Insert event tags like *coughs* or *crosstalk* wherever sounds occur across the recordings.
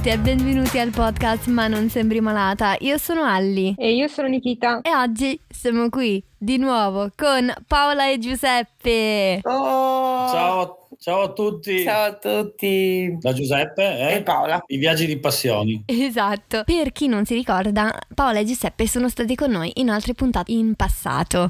a tutti e benvenuti al podcast Ma non sembri malata. Io sono Alli E io sono Nikita. e oggi siamo qui di nuovo con Paola e Giuseppe. Oh, Ciao, ciao a tutti. ciao a tutti. Da Giuseppe eh? E Paola. I viaggi di passioni. Esatto. Per chi non si ricorda, Paola e Giuseppe sono stati con noi in altre puntate in passato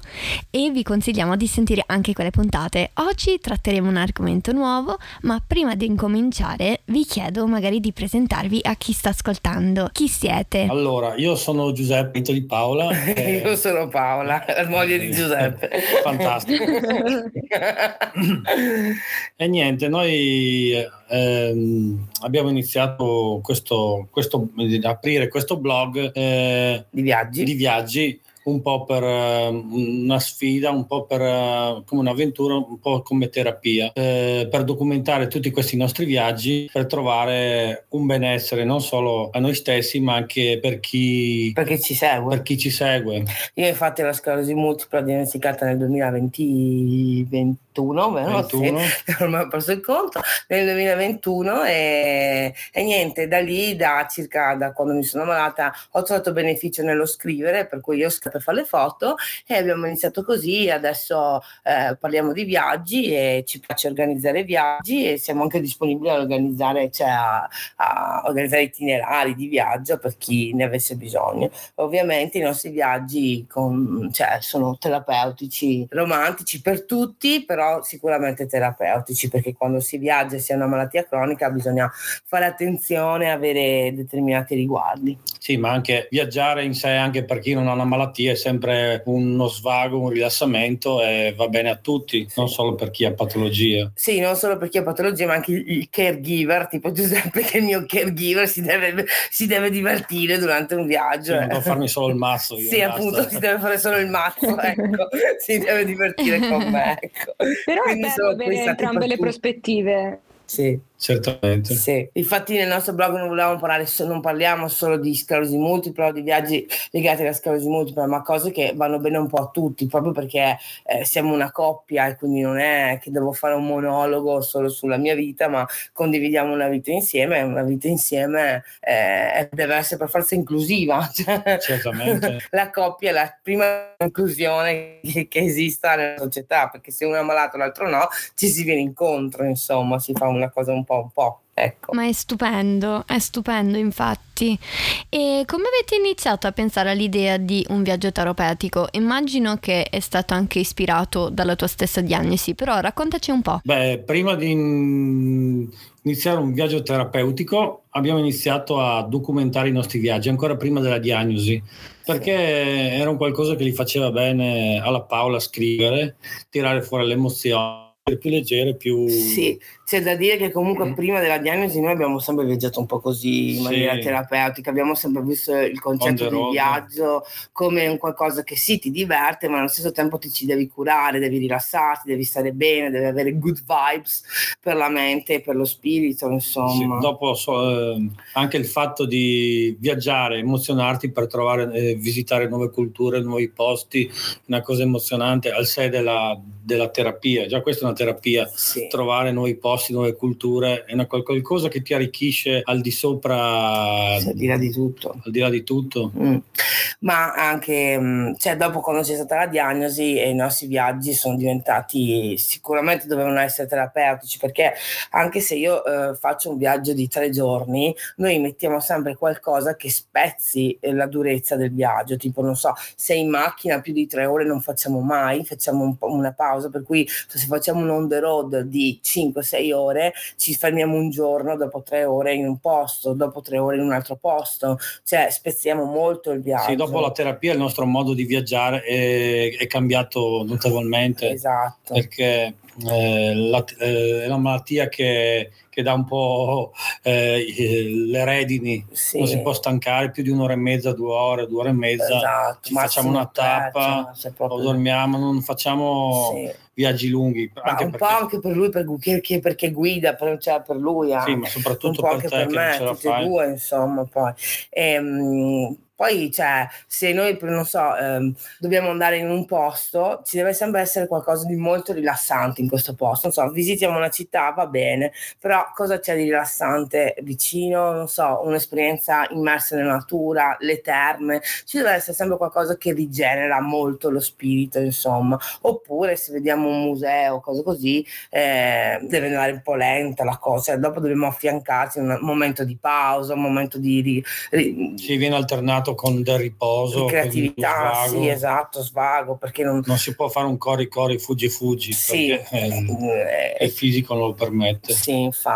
e vi consigliamo di sentire anche quelle puntate. Oggi tratteremo un argomento nuovo, ma prima di incominciare vi chiedo magari di presentarvi a chi sta ascoltando. Chi siete? Allora, io sono Giuseppe, di Paola. *laughs* eh, Io sono Paola, la moglie di Giuseppe. Fantastico. *laughs* *clears throat* *clears throat* *clears throat* E niente, noi ehm, abbiamo iniziato questo, questo, aprire questo blog eh, Di viaggi. di viaggi un po' per eh, una sfida, un po' per eh, come un'avventura, un po' come terapia, eh, per documentare tutti questi nostri viaggi, per trovare un benessere non solo a noi stessi, ma anche per chi, Perché ci segue. per chi ci segue. Io infatti la sclerosi multipla diagnosticata nel 2020, 21, vero? 21. Sì, ormai ho perso il conto, nel 2021 e, e niente, da lì, da circa da quando mi sono ammalata, ho trovato beneficio nello scrivere, per cui io scappo a fare le foto e abbiamo iniziato così, adesso eh, parliamo di viaggi e ci piace organizzare viaggi e siamo anche disponibili a organizzare, cioè a, a organizzare itinerari di viaggio per chi ne avesse bisogno. Ovviamente i nostri viaggi con- cioè, sono terapeutici, romantici per tutti, però sicuramente terapeutici perché quando si viaggia e si ha una malattia cronica bisogna fare attenzione, avere determinati riguardi. Sì, ma anche viaggiare in sé, anche per chi non ha una malattia, è sempre uno svago, un rilassamento e va bene a tutti, non solo per chi ha patologie. Sì, non solo per chi ha patologie, ma anche il, caregiver, tipo Giuseppe che è il mio caregiver, si deve, si deve divertire durante un viaggio. Sì, non devo farmi solo il mazzo. Io, Sì, basta. appunto, si deve fare solo il mazzo, *laughs* ecco, si deve divertire con me, ecco. Però Quindi è sono bello avere entrambe le prospettive. Sì, Certamente. sì. Infatti nel nostro blog non volevamo parlare, non parliamo solo di sclerosi multipla o di viaggi legati alla sclerosi multipla, ma cose che vanno bene un po' a tutti, proprio perché eh, siamo una coppia e quindi non è che devo fare un monologo solo sulla mia vita, ma condividiamo una vita insieme e una vita insieme eh, deve essere per forza inclusiva. *laughs* cioè- Certamente. *laughs* la coppia è la prima inclusione che, che esista nella società, perché se uno è malato e l'altro no, ci si viene incontro, insomma, si fa una cosa un po' un po'. Ecco. Ma è stupendo, è stupendo infatti. E come avete iniziato a pensare all'idea di un viaggio terapeutico? Immagino che è stato anche ispirato dalla tua stessa diagnosi, però raccontaci un po'. Beh, prima di in- iniziare un viaggio terapeutico abbiamo iniziato a documentare i nostri viaggi, ancora prima della diagnosi, perché era un qualcosa che gli faceva bene alla Paola scrivere, tirare fuori le emozioni, più leggere, più... Sì, c'è da dire che comunque Mm. prima della diagnosi noi abbiamo sempre viaggiato un po' così in Sì. maniera terapeutica, abbiamo sempre visto il On concetto di viaggio come un qualcosa che sì ti diverte, ma allo stesso tempo ti ci devi curare, devi rilassarti, devi stare bene, devi avere good vibes per la mente e per lo spirito, Sì, insomma. dopo so- eh, anche il fatto di viaggiare, emozionarti per trovare, eh, visitare nuove culture, nuovi posti, una cosa emozionante al sé della, della terapia. Già questa è una terapia, Sì. trovare nuovi posti, nuove culture, è una qual- qualcosa che ti arricchisce al di sopra, al di là di tutto. al di là di tutto. Mm. Ma anche, mm, cioè, dopo quando c'è stata la diagnosi e i nostri viaggi sono diventati, sicuramente dovevano essere terapeutici, perché anche se io eh, faccio un viaggio di tre giorni, noi mettiamo sempre qualcosa che spezzi eh, la durezza del viaggio, tipo non so, se in macchina più di tre ore non facciamo mai, facciamo un po' una pausa, per cui se facciamo un on the road di 5-6 ore, ci fermiamo un giorno, dopo tre ore in un posto, dopo tre ore in un altro posto, cioè spezziamo molto il viaggio. Sì, dopo la terapia il nostro modo di viaggiare è, è cambiato notevolmente. Esatto. perché eh, la- eh, è una malattia che, che dà un po' eh, le redini, Sì. non si può stancare più di un'ora e mezza, due ore, due ore e mezza, Esatto, ci facciamo una tappa proprio- o dormiamo, non facciamo Sì. viaggi lunghi. Ma un perché... po' anche per lui, perché, perché guida, per, cioè per lui anche. Sì, ma soprattutto per te per me, tutti e due, insomma, poi. E, um, poi, cioè, se noi, non so, ehm, dobbiamo andare in un posto, ci deve sempre essere qualcosa di molto rilassante in questo posto. Non so, visitiamo una città, va bene, però cosa c'è di rilassante vicino? Non so, un'esperienza immersa nella natura, le terme. Ci deve essere sempre qualcosa che rigenera molto lo spirito, insomma. Oppure se vediamo un museo, cose così, eh, deve andare un po' lenta la cosa. Dopo dobbiamo affiancarci un momento di pausa, un momento di... Ri, ri, si viene alternato con del riposo. Creatività, sì, esatto, svago, perché non... non si può fare un cori cori, fuggi fuggi, sì, perché eh, il fisico non lo permette. Sì, infatti.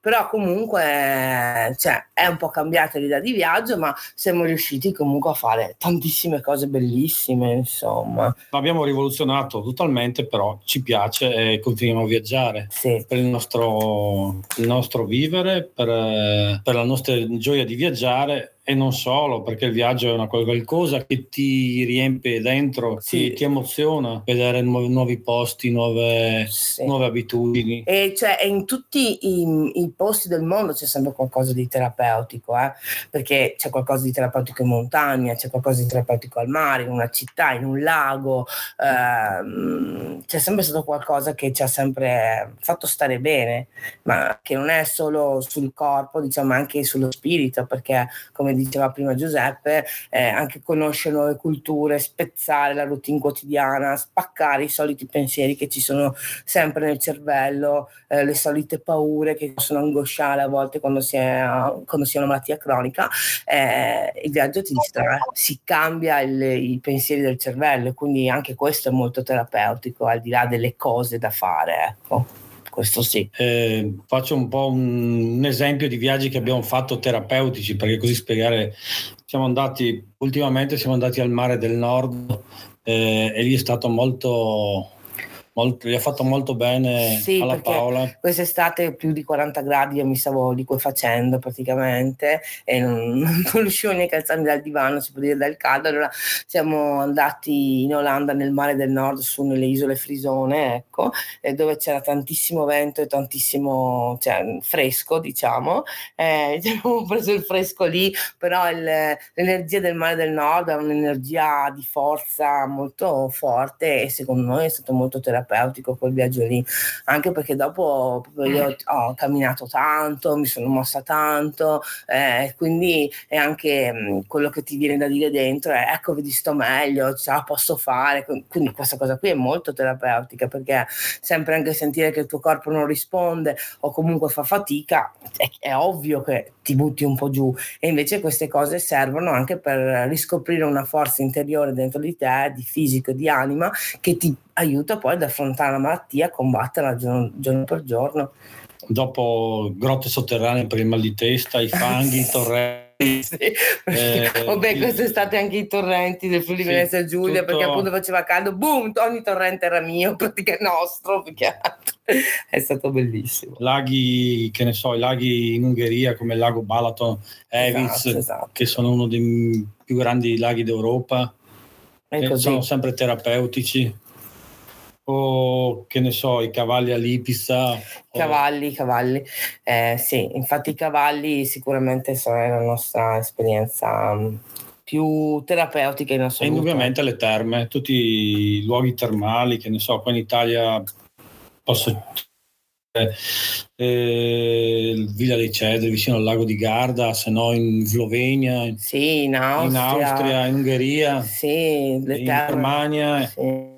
Però comunque cioè, è un po' cambiata l'idea di viaggio, ma siamo riusciti comunque a fare tantissime cose bellissime, insomma. Abbiamo rivoluzionato totalmente, però ci piace e continuiamo a viaggiare sì. per il nostro, il nostro vivere, per, per la nostra gioia di viaggiare e non solo, perché il viaggio è una qualcosa che ti riempie dentro, sì. ti, ti, emoziona vedere nuovi, nuovi posti, nuove, sì. nuove, abitudini. E cioè in tutti i, i, posti del mondo c'è sempre qualcosa di terapeutico, eh? perché c'è qualcosa di terapeutico in montagna, c'è qualcosa di terapeutico al mare, in una città, in un lago, ehm, c'è sempre stato qualcosa che ci ha sempre fatto stare bene, ma che non è solo sul corpo, diciamo anche sullo spirito, perché come diceva prima Giuseppe, eh, anche conoscere nuove culture, spezzare la routine quotidiana, spaccare i soliti pensieri che ci sono sempre nel cervello, eh, le solite paure che possono angosciare a volte quando si è, quando si è una malattia cronica. Eh, il viaggio ti distrae, si cambia il, i pensieri del cervello, quindi anche questo è molto terapeutico, al di là delle cose da fare. Ecco questo sì. Eh, faccio un po' un, un, esempio di viaggi che abbiamo fatto terapeutici, perché così spiegare, siamo andati, ultimamente siamo andati al mare del nord eh, e lì è stato molto molto, gli ha fatto molto bene sì, alla Paola. Quest'estate più di 40 gradi io mi stavo liquefacendo praticamente e non, *laughs* non riuscivo neanche a alzarmi dal divano, si può dire dal caldo. Allora siamo andati in Olanda nel mare del nord, su nelle isole Frisone, ecco, dove c'era tantissimo vento e tantissimo cioè, fresco, diciamo. Eh, *laughs* abbiamo preso il fresco lì, però il, l'energia del mare del nord è un'energia di forza molto forte e secondo noi è stato molto terapeutico terapeutico quel viaggio lì, anche perché dopo io eh. ho camminato tanto, mi sono mossa tanto, eh, quindi è anche mh, mm, quello che ti viene da dire dentro è ecco vedi sto meglio, ce la posso fare, quindi questa cosa qui è molto terapeutica perché sempre anche sentire che il tuo corpo non risponde o comunque fa fatica, è, è ovvio che ti butti un po' giù. E invece queste cose servono anche per riscoprire una forza interiore dentro di te, di fisico di anima, che ti aiuta poi ad affrontare la malattia, combatterla giorno, giorno per giorno. Dopo grotte sotterranee per il mal di testa, i fanghi, i *laughs* torrenti. Sì, eh, *laughs* vabbè, quest'estate anche i torrenti del Friuli sì, Venezia Giulia, tutto... perché appunto faceva caldo, boom, ogni torrente era mio, *laughs* praticamente nostro, perché è stato bellissimo. Laghi, che ne so, i laghi in Ungheria come il lago Balaton, Evitz, esatto, esatto. che sono uno dei più grandi laghi d'Europa, sono sempre terapeutici o che ne so, i cavalli all'Ipissa? Cavalli, o... cavalli, eh, sì, infatti i cavalli sicuramente sono la nostra esperienza mm, più terapeutica in assoluto. E indubbiamente le terme, tutti i luoghi termali, che ne so, qua in Italia posso eh, Villa dei Cedri vicino al lago di Garda, se no in Slovenia, sì, in Austria, in, Austria, in Ungheria, sì, in Germania. Sì.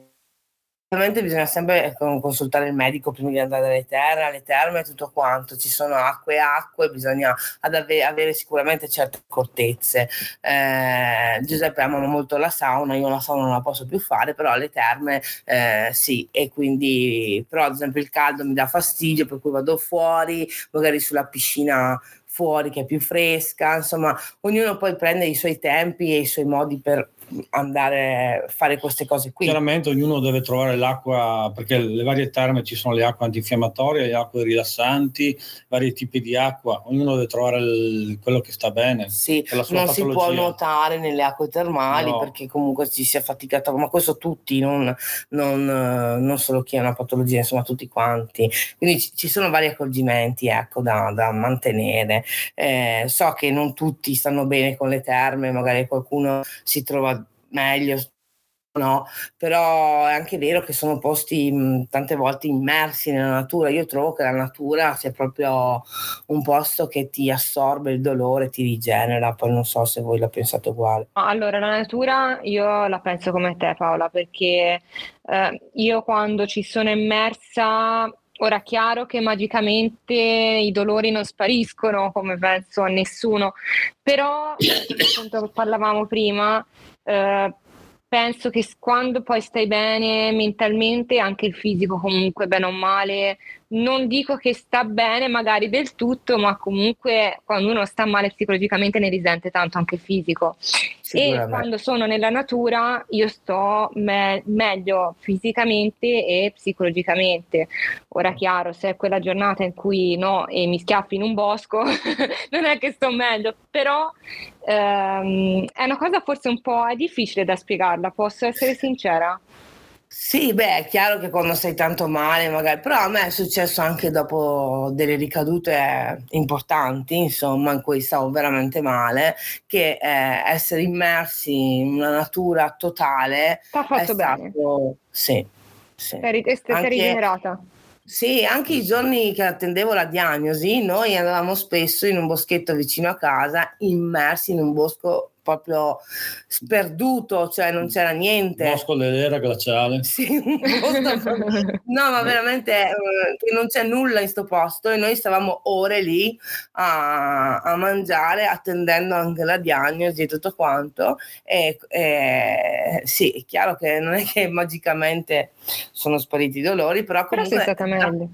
Ovviamente bisogna sempre ecco, consultare il medico prima di andare alle terre, alle terme e tutto quanto. Ci sono acque e acque, bisogna ave- avere sicuramente certe accortezze. Eh, Giuseppe ama molto la sauna, io la sauna non la posso più fare, però alle terme eh, sì. E quindi, però ad esempio il caldo mi dà fastidio, per cui vado fuori, magari sulla piscina fuori che è più fresca, insomma, ognuno poi prende i suoi tempi e i suoi modi per andare a fare queste cose qui. Chiaramente ognuno deve trovare l'acqua, perché le varie terme ci sono le acque antinfiammatorie, le acque rilassanti, vari tipi di acqua, ognuno deve trovare il, quello che sta bene. Sì, non si può patologia. nuotare nelle acque termali No. perché comunque ci si è faticato, ma questo tutti, non, non, non solo chi ha una patologia, insomma tutti quanti. Quindi ci, ci sono vari accorgimenti ecco, da, da mantenere. Eh, so che non tutti stanno bene con le terme, magari qualcuno si trova meglio. No, però è anche vero che sono posti mh, tante volte immersi nella natura. Io trovo che la natura sia proprio un posto che ti assorbe il dolore, ti rigenera. Poi non so se voi la pensate uguale. Allora, la natura io la penso come te, Paola, perché eh, io quando ci sono immersa, ora è chiaro che magicamente i dolori non spariscono, come penso a nessuno, però, come *coughs* appunto parlavamo prima, eh, penso che quando poi stai bene mentalmente, anche il fisico comunque, bene o male, non dico che sta bene magari del tutto, ma comunque quando uno sta male psicologicamente ne risente tanto anche fisico. E quando sono nella natura io sto me- meglio fisicamente e psicologicamente. Ora, chiaro, se è quella giornata in cui no e mi schiaffi in un bosco, *laughs* non è che sto meglio, però ehm, è una cosa forse un po' difficile da spiegarla, posso essere sincera? Sì, beh, è chiaro che quando sei tanto male, magari, però a me è successo anche dopo delle ricadute importanti, insomma, in cui stavo veramente male, che eh, essere immersi in una natura totale T'ha è fatto bene, stato, sì, sì. sei, ri- sei Anche- rigenerata. Sì, anche i giorni che attendevo la diagnosi, noi andavamo spesso in un boschetto vicino a casa, immersi in un bosco proprio sperduto, cioè non c'era niente. Bosco dell'era glaciale. Sì, un posto no, ma veramente eh, non c'è nulla in sto posto e noi stavamo ore lì a, a mangiare attendendo anche la diagnosi e tutto quanto. E, e sì, è chiaro che non è che magicamente sono spariti i dolori, però Però sei comunque stata meglio.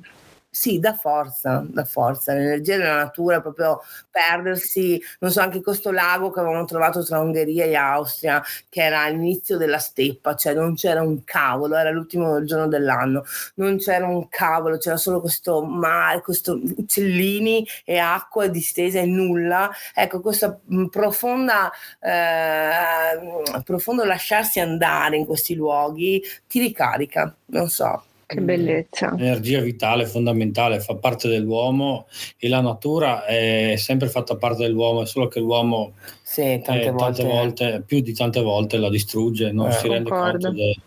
Sì, da forza, da forza, l'energia della natura, proprio perdersi, non so, anche questo lago che avevamo trovato tra Ungheria e Austria, che era all'inizio della steppa, cioè non c'era un cavolo, era l'ultimo giorno dell'anno, non c'era un cavolo, c'era solo questo mare, questo uccellini e acqua distesa e nulla. Ecco, questa mh, profonda, eh, profondo lasciarsi andare in questi luoghi ti ricarica, non so. Che bellezza. Energia vitale, fondamentale, fa parte dell'uomo e la natura è sempre fatta parte dell'uomo, è solo che l'uomo Sì, tante eh, volte. tante volte, più di tante volte la distrugge, non Eh. si rende Concordo. conto del-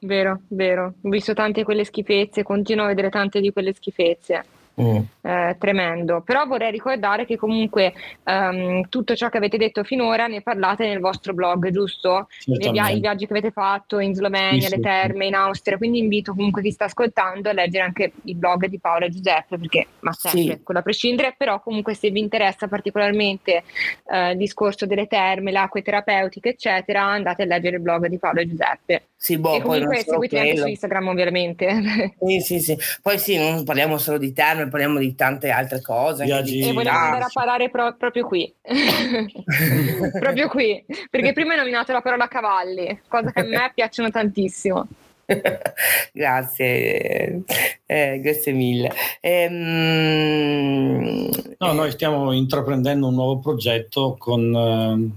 Vero, vero. Ho visto tante quelle schifezze, continuo a vedere tante di quelle schifezze. Mm. Eh, tremendo. Però vorrei ricordare che comunque ehm, tutto ciò che avete detto finora ne parlate nel vostro blog, giusto? Via-. I viaggi che avete fatto in Slovenia, Sì, le sì, terme, in Austria. Quindi invito comunque chi sta ascoltando a leggere anche il blog di Paola e Giuseppe, perché ma sempre, Sì. quello a prescindere, però comunque se vi interessa particolarmente eh, il discorso delle terme, le acque terapeutiche, eccetera, andate a leggere il blog di Paola e Giuseppe. Sì, boh, e poi non comunque solo seguiteli anche su. Instagram, ovviamente. *laughs* Sì, sì, sì. Poi sì, non parliamo solo di terme, parliamo di tante altre cose. Viaggi- di E Ah, andare a parlare pro- proprio qui, *laughs* proprio qui, perché prima hai nominato la parola cavalli, cosa che a me *laughs* piacciono tantissimo. Grazie, eh, grazie mille. Ehm, No, noi stiamo intraprendendo un nuovo progetto con, eh,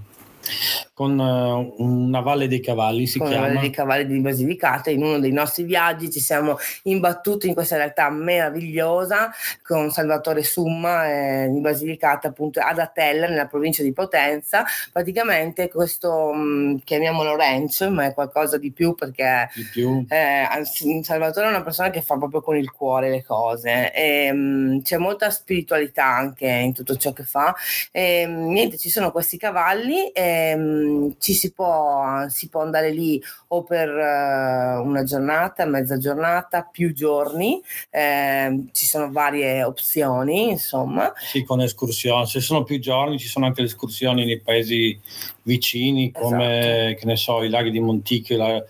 con eh, una Valle dei Cavalli, si con la chiama. Valle dei Cavalli di Basilicata. In uno dei nostri viaggi ci siamo imbattuti in questa realtà meravigliosa con Salvatore Summa eh, di Basilicata, appunto ad Atella, nella provincia di Potenza. Praticamente questo mh, chiamiamolo ranch, ma è qualcosa di più perché Di più. eh, Salvatore è una persona che fa proprio con il cuore le cose e mh, c'è molta spiritualità anche in tutto ciò che fa e mh, niente ci sono questi cavalli e mh, ci si può, si può andare lì o per eh, una giornata, mezza giornata, più giorni ehm, ci sono varie opzioni insomma Sì, con escursioni. Se sono più giorni, ci sono anche le escursioni nei paesi vicini come esatto. che ne so i laghi di Monticchio, la,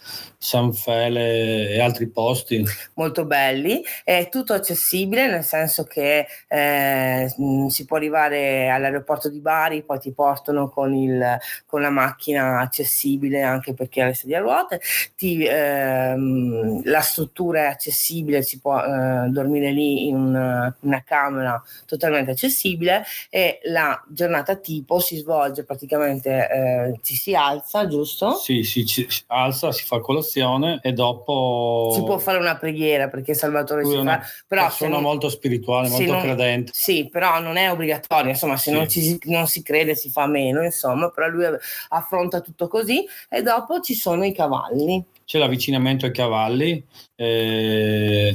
San Fele e altri posti. Molto belli, è tutto accessibile nel senso che eh, si può arrivare all'aeroporto di Bari, poi ti portano con, il, con la macchina accessibile anche perché ha le sedie a ruote, ti, ehm, la struttura è accessibile, si può eh, dormire lì in una, una camera totalmente accessibile e la giornata tipo si svolge praticamente, eh, ci si alza, giusto? Sì, si, si alza, si fa colazione e dopo si può fare una preghiera perché Salvatore Lui si fa però sono non... molto spirituale molto non... credente sì però non è obbligatorio insomma se sì. non, ci, non si crede si fa meno insomma però lui affronta tutto così e dopo ci sono i cavalli c'è l'avvicinamento ai cavalli eh,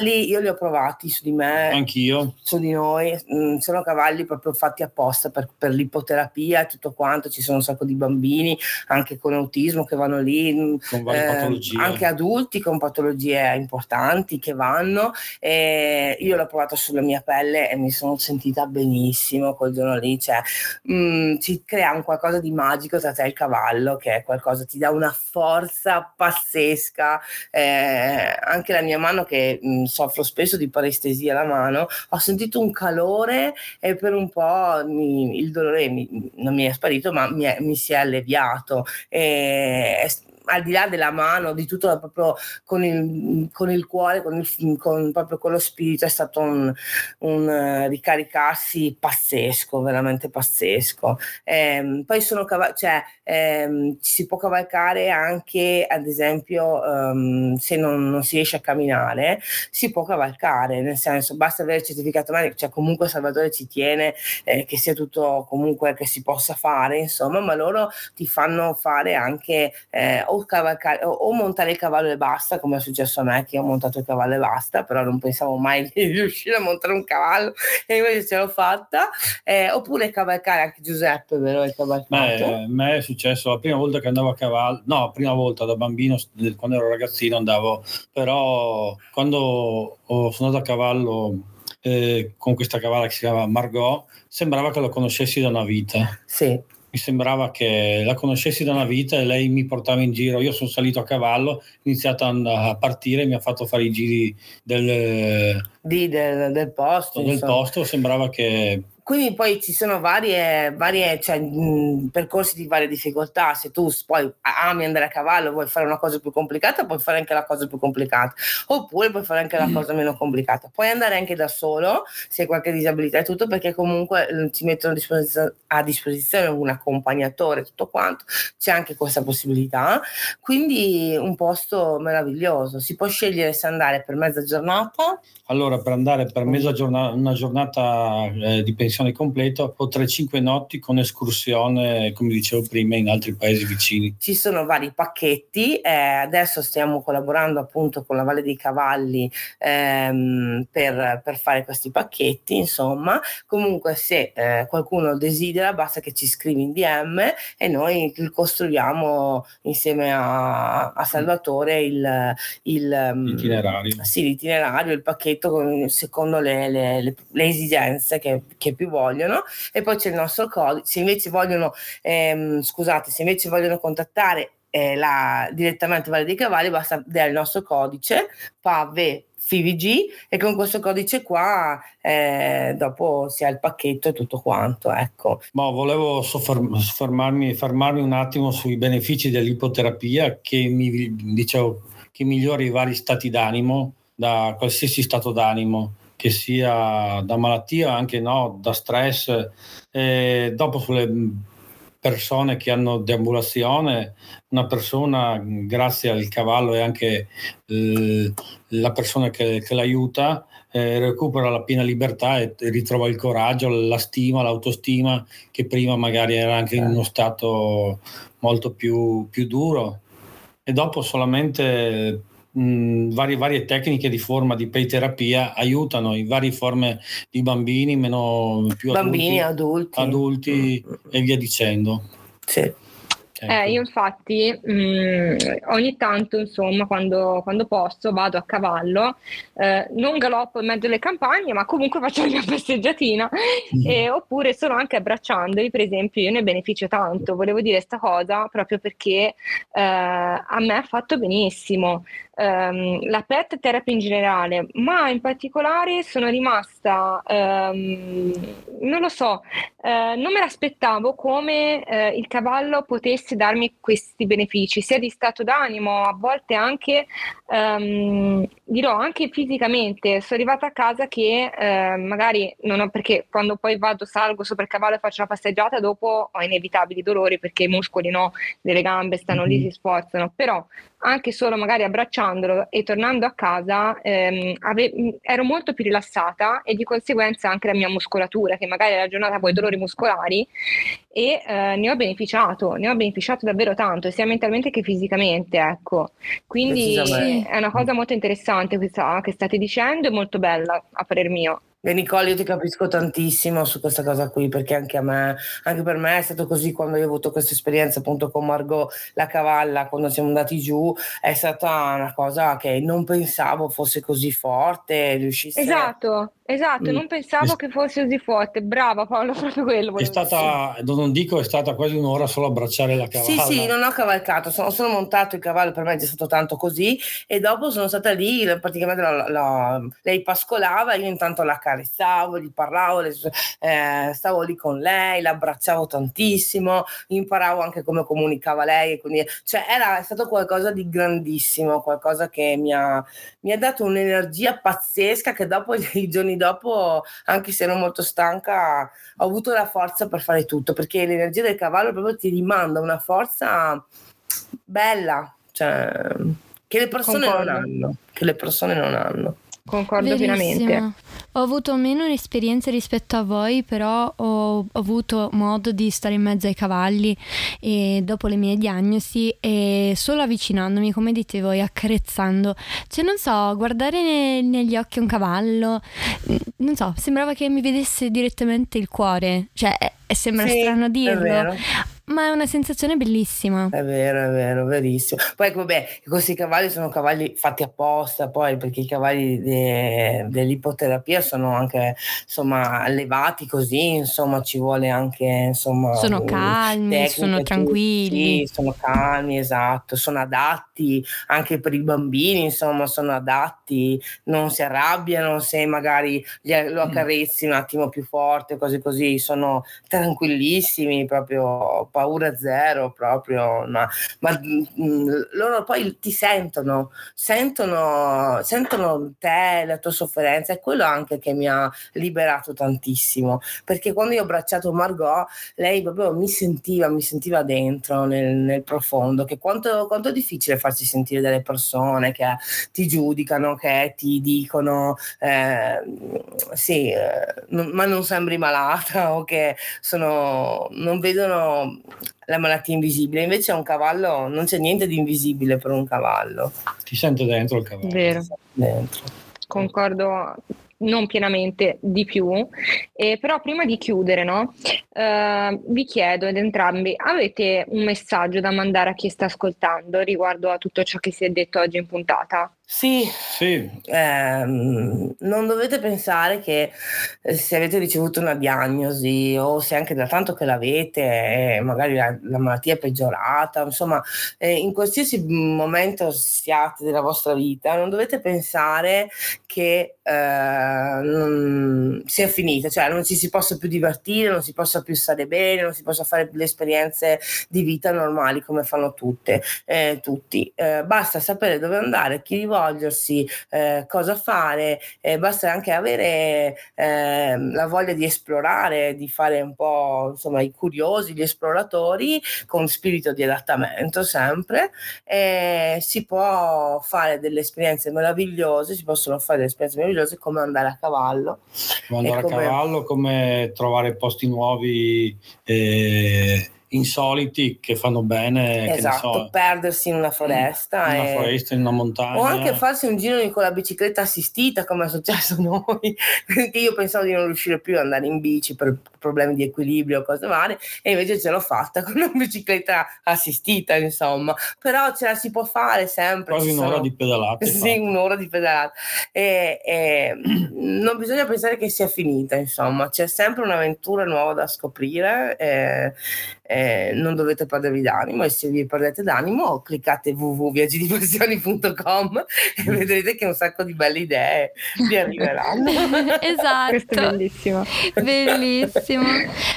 Lì io li ho provati su di me, anch'io, su di noi, mm, sono cavalli proprio fatti apposta per, per, l'ipoterapia e tutto quanto, ci sono un sacco di bambini anche con autismo che vanno lì, mm, con varie eh, patologie. anche adulti con patologie importanti che vanno. E io l'ho provato sulla mia pelle e mi sono sentita benissimo quel giorno lì, cioè mm, ci crea un qualcosa di magico tra te e il cavallo che è qualcosa, ti dà una forza pazzesca, eh, anche la mia mano che mh, soffro spesso di parestesia alla mano, ho sentito un calore e per un po' mi, il dolore mi, non mi è sparito, ma mi, è, mi si è alleviato. E, è, al di là della mano, di tutto proprio con il, con il cuore, con, il, con, proprio con lo spirito, è stato un, un uh, ricaricarsi pazzesco, veramente pazzesco. Eh, poi sono caval- cioè, ehm, si può cavalcare anche, ad esempio, um, se non, non, si riesce a camminare, si può cavalcare, nel senso basta avere il certificato medico, cioè comunque Salvatore ci tiene eh, che sia tutto comunque che si possa fare, insomma, ma loro ti fanno fare anche eh, o, cavalcare, o, o, montare il cavallo e basta, come è successo a me che ho montato il cavallo e basta, però non pensavo mai di *laughs* riuscire a montare un cavallo e invece ce l'ho fatta, eh, oppure cavalcare anche Giuseppe, vero? Il cavalcato. Beh, a me è successo la prima volta che andavo a cavallo, no, la prima volta da bambino, quando ero ragazzino andavo, però quando sono andato a cavallo eh, con questa cavalla che si chiama Margot, sembrava che lo conoscessi da una vita. Sì mi sembrava che la conoscessi da una vita e lei mi portava in giro. Io sono salito a cavallo, ho iniziato a partire mi ha fatto fare i giri del, Di, del, del posto. Del posto, sembrava che quindi poi ci sono varie, varie cioè, mh, percorsi di varie difficoltà. Se tu poi ami andare a cavallo, vuoi fare una cosa più complicata, puoi fare anche la cosa più complicata, oppure puoi fare anche la cosa meno complicata. Puoi andare anche da solo se hai qualche disabilità e tutto, perché comunque ti mettono a disposizione, a disposizione un accompagnatore, tutto quanto. C'è anche questa possibilità. Quindi un posto meraviglioso. Si può scegliere se andare per mezza giornata. Allora, per andare per mezza giornata, una giornata eh, di pensione pensione completa o 3-5 notti con escursione, come dicevo prima, in altri paesi vicini. Ci sono vari pacchetti, eh, adesso stiamo collaborando appunto con la Valle dei Cavalli ehm, per, per, fare questi pacchetti, insomma, comunque se eh, qualcuno desidera basta che ci scrivi in DM e noi costruiamo insieme a, a Salvatore il, il, mm, l'itinerario. Sì, l'itinerario, il pacchetto secondo le, le, le, le esigenze che, che più vogliono e poi c'è il nostro codice. Se invece vogliono ehm, scusate se invece vogliono contattare eh, la, direttamente Valle dei Cavalli basta dare il nostro codice PAVE FVG e con questo codice qua eh, dopo si ha il pacchetto e tutto quanto ecco. Ma volevo soffermarmi fermarmi un attimo sui benefici dell'ipoterapia che mi dicevo che migliora i vari stati d'animo da qualsiasi stato d'animo che sia da malattia, anche no, da stress. E dopo sulle persone che hanno deambulazione, una persona grazie al cavallo e anche eh, la persona che, che l'aiuta eh, recupera la piena libertà e ritrova il coraggio, la stima, l'autostima che prima magari era anche in uno stato molto più, più duro. E dopo solamente mh, varie, varie, tecniche di forma di peiterapia aiutano in varie forme di bambini, meno più bambini, adulti, adulti, adulti mm. e via dicendo. Sì. Ecco. Eh, io infatti mh, ogni tanto, insomma, quando, quando, posso vado a cavallo, eh, non galoppo in mezzo alle campagne, ma comunque faccio la mia passeggiatina, mm. eh, oppure sono anche abbracciandoli, per esempio, io ne beneficio tanto. Volevo dire questa cosa proprio perché eh, a me ha fatto benissimo um, la pet therapy in generale, ma in particolare sono rimasta, um, non lo so, uh, non me l'aspettavo come uh, il cavallo potesse darmi questi benefici, sia di stato d'animo, a volte anche, um, dirò, anche fisicamente. Sono arrivata a casa che uh, magari non ho, perché quando poi vado, salgo sopra il cavallo e faccio la passeggiata, dopo ho inevitabili dolori perché i muscoli no, delle gambe stanno mm-hmm. lì, si sforzano, però anche solo magari abbracciandolo e tornando a casa ehm, ave- ero molto più rilassata e di conseguenza anche la mia muscolatura che magari era giornata poi dolori muscolari e eh, ne ho beneficiato, ne ho beneficiato davvero tanto sia mentalmente che fisicamente ecco. Quindi è una cosa molto interessante questa che state dicendo e molto bella a parer mio e Nicole, io ti capisco tantissimo su questa cosa qui, perché anche a me, anche per me è stato così quando io ho avuto questa esperienza appunto con Margot la cavalla, quando siamo andati giù, è stata una cosa che non pensavo fosse così forte, riuscisse Esatto, esatto, mm. non pensavo è... che fosse così forte, brava Paolo, *laughs* proprio quello. È stata, non dico, è stata quasi un'ora solo abbracciare la cavalla. Sì, sì, non ho cavalcato, sono, sono montato il cavallo, per me è stato tanto così, e dopo sono stata lì, praticamente la, la, lei pascolava, io intanto la carezzavo, gli parlavo, le, eh, stavo lì con lei, l'abbracciavo tantissimo, imparavo anche come comunicava lei, quindi, cioè era stato qualcosa di grandissimo, qualcosa che mi ha, mi ha dato un'energia pazzesca che dopo, *laughs* i giorni dopo, anche se ero molto stanca, ho avuto la forza per fare tutto, perché l'energia del cavallo proprio ti rimanda una forza bella, cioè, che le persone Concordo. non hanno, che le persone non hanno. Concordo Verissimo. pienamente. Ho avuto meno esperienze rispetto a voi, però ho, ho, avuto modo di stare in mezzo ai cavalli e dopo le mie diagnosi e solo avvicinandomi, come dite voi, accarezzando. Cioè, non so, guardare ne, negli occhi un cavallo, non so, sembrava che mi vedesse direttamente il cuore. Cioè, sembra sì, strano dirlo, ma è una sensazione bellissima. È vero, è vero, verissimo. Poi vabbè, questi cavalli sono cavalli fatti apposta, poi perché i cavalli de, dell'ipoterapia sono anche insomma allevati così, insomma ci vuole anche insomma sono calmi, tecniche, sono tranquilli. Sì, sono calmi, esatto, sono adatti anche per i bambini, insomma, sono adatti, non si arrabbiano se magari lo accarezzi un attimo più forte, cose così, sono tranquillissimi, proprio paura zero, proprio, ma, ma mh, mm, loro poi ti sentono, sentono, sentono te, la tua sofferenza, è quello anche che mi ha liberato tantissimo, perché quando io ho abbracciato Margot, lei proprio mi sentiva, mi sentiva dentro nel, nel profondo, che quanto, quanto, è difficile farsi sentire dalle persone che ti giudicano, che ti dicono eh, sì, eh, non, ma non sembri malata *laughs* o che sono, non vedono la malattia invisibile. Invece un cavallo non c'è niente di invisibile per un cavallo. Ti sento dentro il cavallo. Vero. Dentro. Concordo non pienamente di più, eh, però prima di chiudere, no, eh, vi chiedo ad entrambi, avete un messaggio da mandare a chi sta ascoltando riguardo a tutto ciò che si è detto oggi in puntata? Sì, sì. Ehm, non dovete pensare che eh, se avete ricevuto una diagnosi o se anche da tanto che l'avete, eh, magari la, la, malattia è peggiorata, insomma, eh, in qualsiasi momento siate della vostra vita, non dovete pensare che eh, non sia finita, cioè non ci si possa più divertire, non si possa più stare bene, non si possa fare le esperienze di vita normali come fanno tutte, eh, tutti. Eh, basta sapere dove andare, chi rivolge rivolgersi, eh, cosa fare, eh, basta anche avere eh, la voglia di esplorare, di fare un po' insomma i curiosi, gli esploratori con spirito di adattamento sempre. E si può fare delle esperienze meravigliose, si possono fare delle esperienze meravigliose come andare a cavallo. Come andare come... a cavallo, come trovare posti nuovi. Eh insoliti che fanno bene. Esatto, so, perdersi in una foresta. In una foresta, in una montagna. O anche farsi un giro con la bicicletta assistita, come è successo a noi, *laughs* perché io pensavo di non riuscire più ad andare in bici per problemi di equilibrio, cose varie, e invece ce l'ho fatta *laughs* con una bicicletta assistita, insomma. Però ce la si può fare sempre. Quasi un'ora sono... di pedalata. *laughs* Sì, un'ora di pedalata. E, e, *clears throat* non bisogna pensare che sia finita, insomma, c'è sempre un'avventura nuova da scoprire. E, eh, non dovete perdervi d'animo e se vi perdete d'animo cliccate www.viaggidipassioni.com e mm. vedrete che un sacco di belle idee vi arriveranno. *laughs* esatto. Questo è bellissimo. Bellissimo.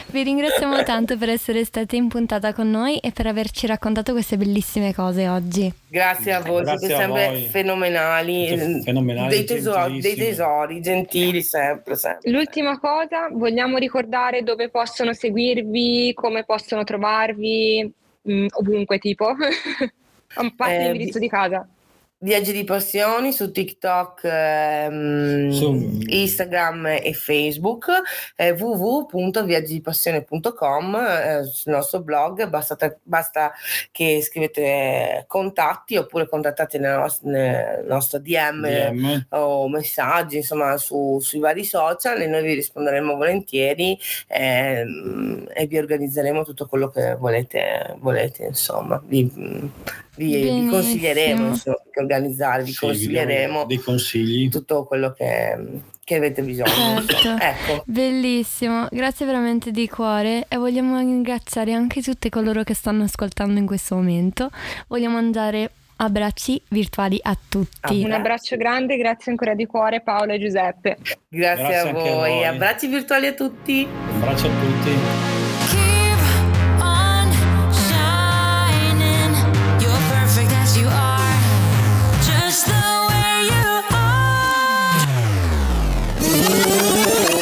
Vi ringraziamo *laughs* tanto per essere state in puntata con noi e per averci raccontato queste bellissime cose oggi. Grazie a voi, siete sempre fenomenali, fenomenali dei, tesori, dei tesori gentili sempre, sempre. L'ultima cosa, vogliamo ricordare dove possono seguirvi, come possono trovarvi, mh, mm, ovunque tipo, *laughs* a parte eh, l'indirizzo di casa. Viaggi di passioni su TikTok, ehm, su. Instagram e Facebook, eh, www.viaggidipassione.com eh, sul nostro blog, basta, basta, che scrivete contatti oppure contattate nel nostro, nel nostro DM, DM, o messaggi insomma su, sui vari social e noi vi risponderemo volentieri ehm, e vi organizzeremo tutto quello che volete, volete insomma. Vi, vi, vi consiglieremo insomma, organizzare, vi sì, consiglieremo dei consigli. tutto quello che, che avete bisogno. Certo. Ecco. Bellissimo, grazie veramente di cuore e vogliamo ringraziare anche tutte coloro che stanno ascoltando in questo momento. Vogliamo andare abbracci virtuali a tutti. Un abbraccio grande, grazie ancora di cuore Paolo e Giuseppe. Grazie, grazie a, voi. a voi, abbracci virtuali a tutti. Un abbraccio a tutti.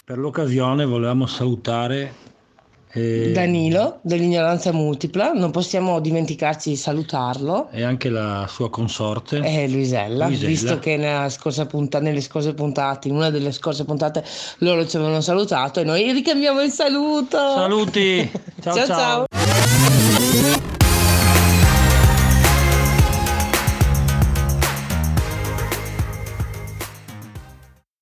Per l'occasione volevamo salutare eh, Danilo dell'ignoranza multipla, non possiamo dimenticarci di salutarlo. E anche la sua consorte. Eh, Luisella, Luisella. visto che punta- nelle scorse puntate, in una delle scorse puntate, loro ci avevano salutato e noi ricambiamo il saluto. Saluti! *laughs* ciao. ciao. ciao. ciao.